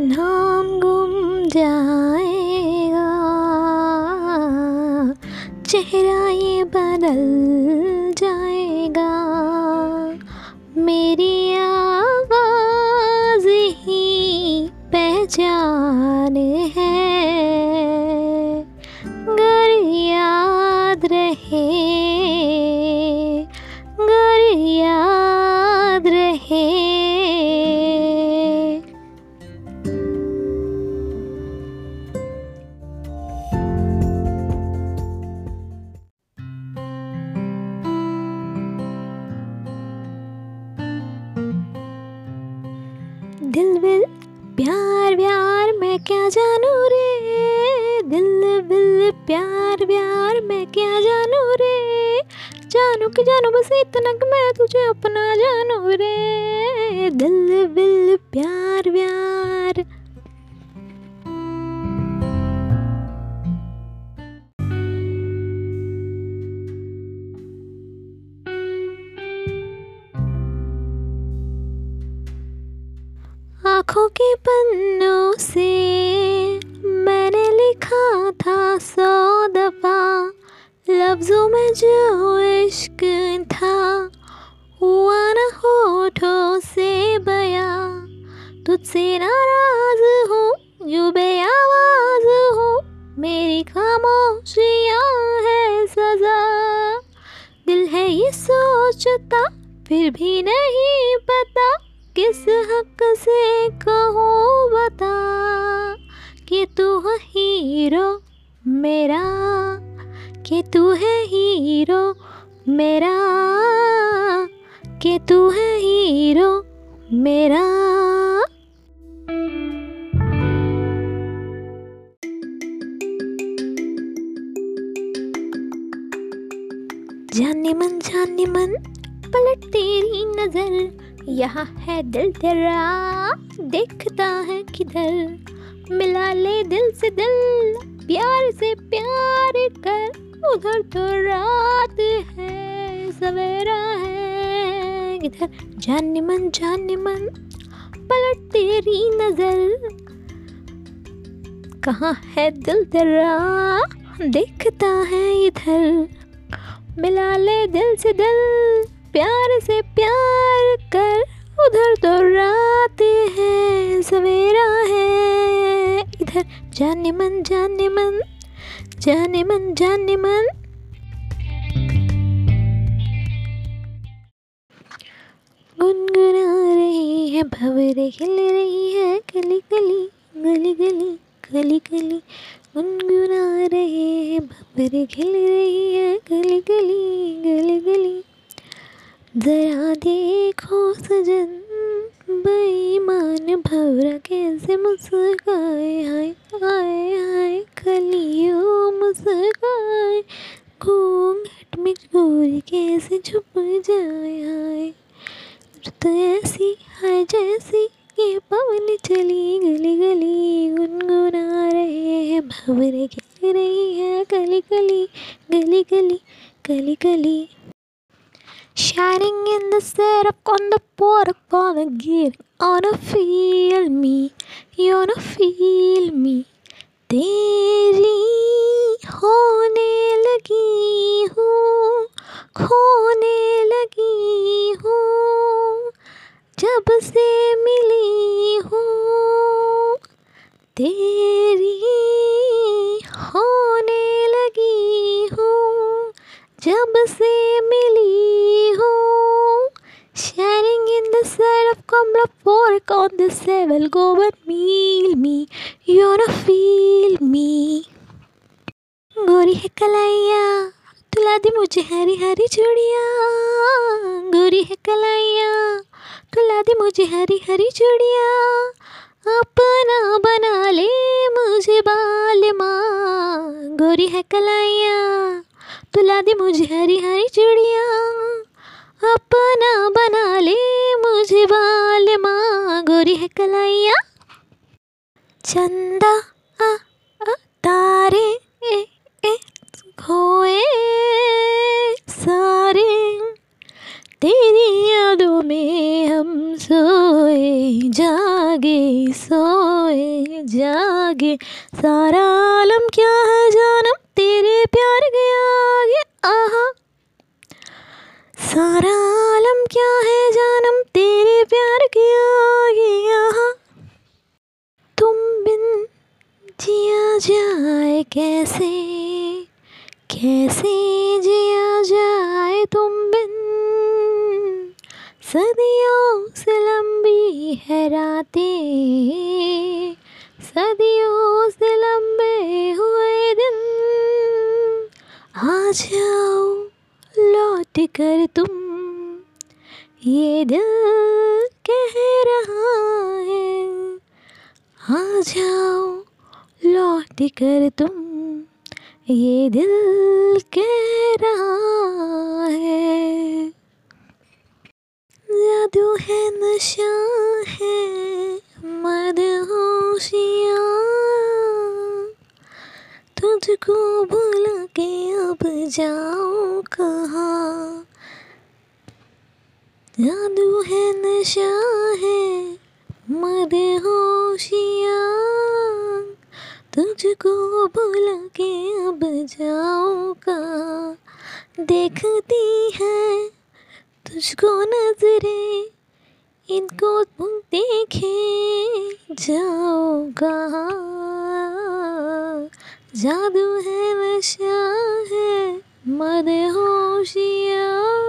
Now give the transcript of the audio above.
नाम गुम जाएगा। चेहरा ये बदल दिल बिल, प्यार प्यार मैं क्या जानू रे? दिल बिल, प्यार प्यार मैं क्या जानू रे? जानू कि जानू, बस इतना कि मैं तुझे अपना जानू रे। दिल बिल, प्यार व्यार के पन्नों से मैंने लिखा था सौ दफ़ा। लफ्जों में जो इश्क था, हुआ न होठों से बया। तुझसे नाराज़ हूँ जो बेआवाज हूँ। मेरी खामोशियाँ है सजा। दिल है ये सोचता, फिर भी नहीं पता। किस हक से कहूँ बता कि तू है हीरो मेरा, कि तू है हीरो मेरा, कि तू है हीरो मेरा। जाने मन जाने मन, पलट तेरी नज़र यहाँ है दिल तेरा, देखता है किधर। मिला ले दिल से दिल, प्यार से प्यार कर। उधर तो रात है, सवेरा है। इधर जाने मन जाने मन, पलट तेरी नज़र। कहाँ है दिल तेरा, देखता है इधर। मिला ले दिल से दिल, प्यार से प्यार उधर तो रात है, सवेरा है। इधर जाने मन जाने मन जाने मन जाने मन। गुनगुना रही है, भवरे खिल रही है, गली गली गली गली गली गली। गुनगुना रहे हैं, भवरे खिल रही है, गली गली गली गली। जरा देखो सजन, बेईमान भवरा कैसे मुस्काए हाय हाय हाय कलियों मुस्काए। घूंघट में गोरी कैसे छुप जाए हाय। तो ऐसी है जैसी, ये पवन चली गली गली, गुनगुना रहे हैं भवरे खेल रही है गली गली गली गली गली गली। Shining in the syrup on the pork, wanna get wanna feel me, you wanna feel me. तेरी होने लगी हूँ खोने जब से मिली हूँ Shining in the side of Kamla pork on the sevel go and meal me you wanna feel me. गोरी है कलाइया तुला दी मुझे हरी हरी चूड़िया। गोरी है कलाइया तुला दी मुझे हरी हरी चूड़िया। अपना बना ले मुझे बाल माँ। गोरी है कलाइया तुला दी मुझे हरी हरी चिड़िया। अपना बना ले मुझे बाल माँ गोरी है कलाइया चंदा आ, आ, तारे ए, ए, खोए सारे। तेरी यादों में हम सोए जागे सोए जागे। सारा आलम क्या है जानम? तेरे प्यार के सारा आलम क्या है जानम? तेरे प्यार के आगे आहा तुम बिन जिया जाए कैसे? कैसे जिया जाए तुम बिन? सदियों से लंबी है रातें। सदियों से लंबे हुए दिन। आ जाओ लौट कर तुम ये दिल कह रहा है। आ जाओ, लौट कर तुम ये दिल कह रहा है। जादू है, नशा है, मदहोशियाँ, तुझको भूल के अब जाऊँ कहाँ? जादू है, नशा है मदहोशियाँ तुझको भुला के अब जाऊँ कहाँ? देखती है तुझको नजरे, इनको देखे जाओ कहाँ? जादू है, नशा है मदहोशियाँ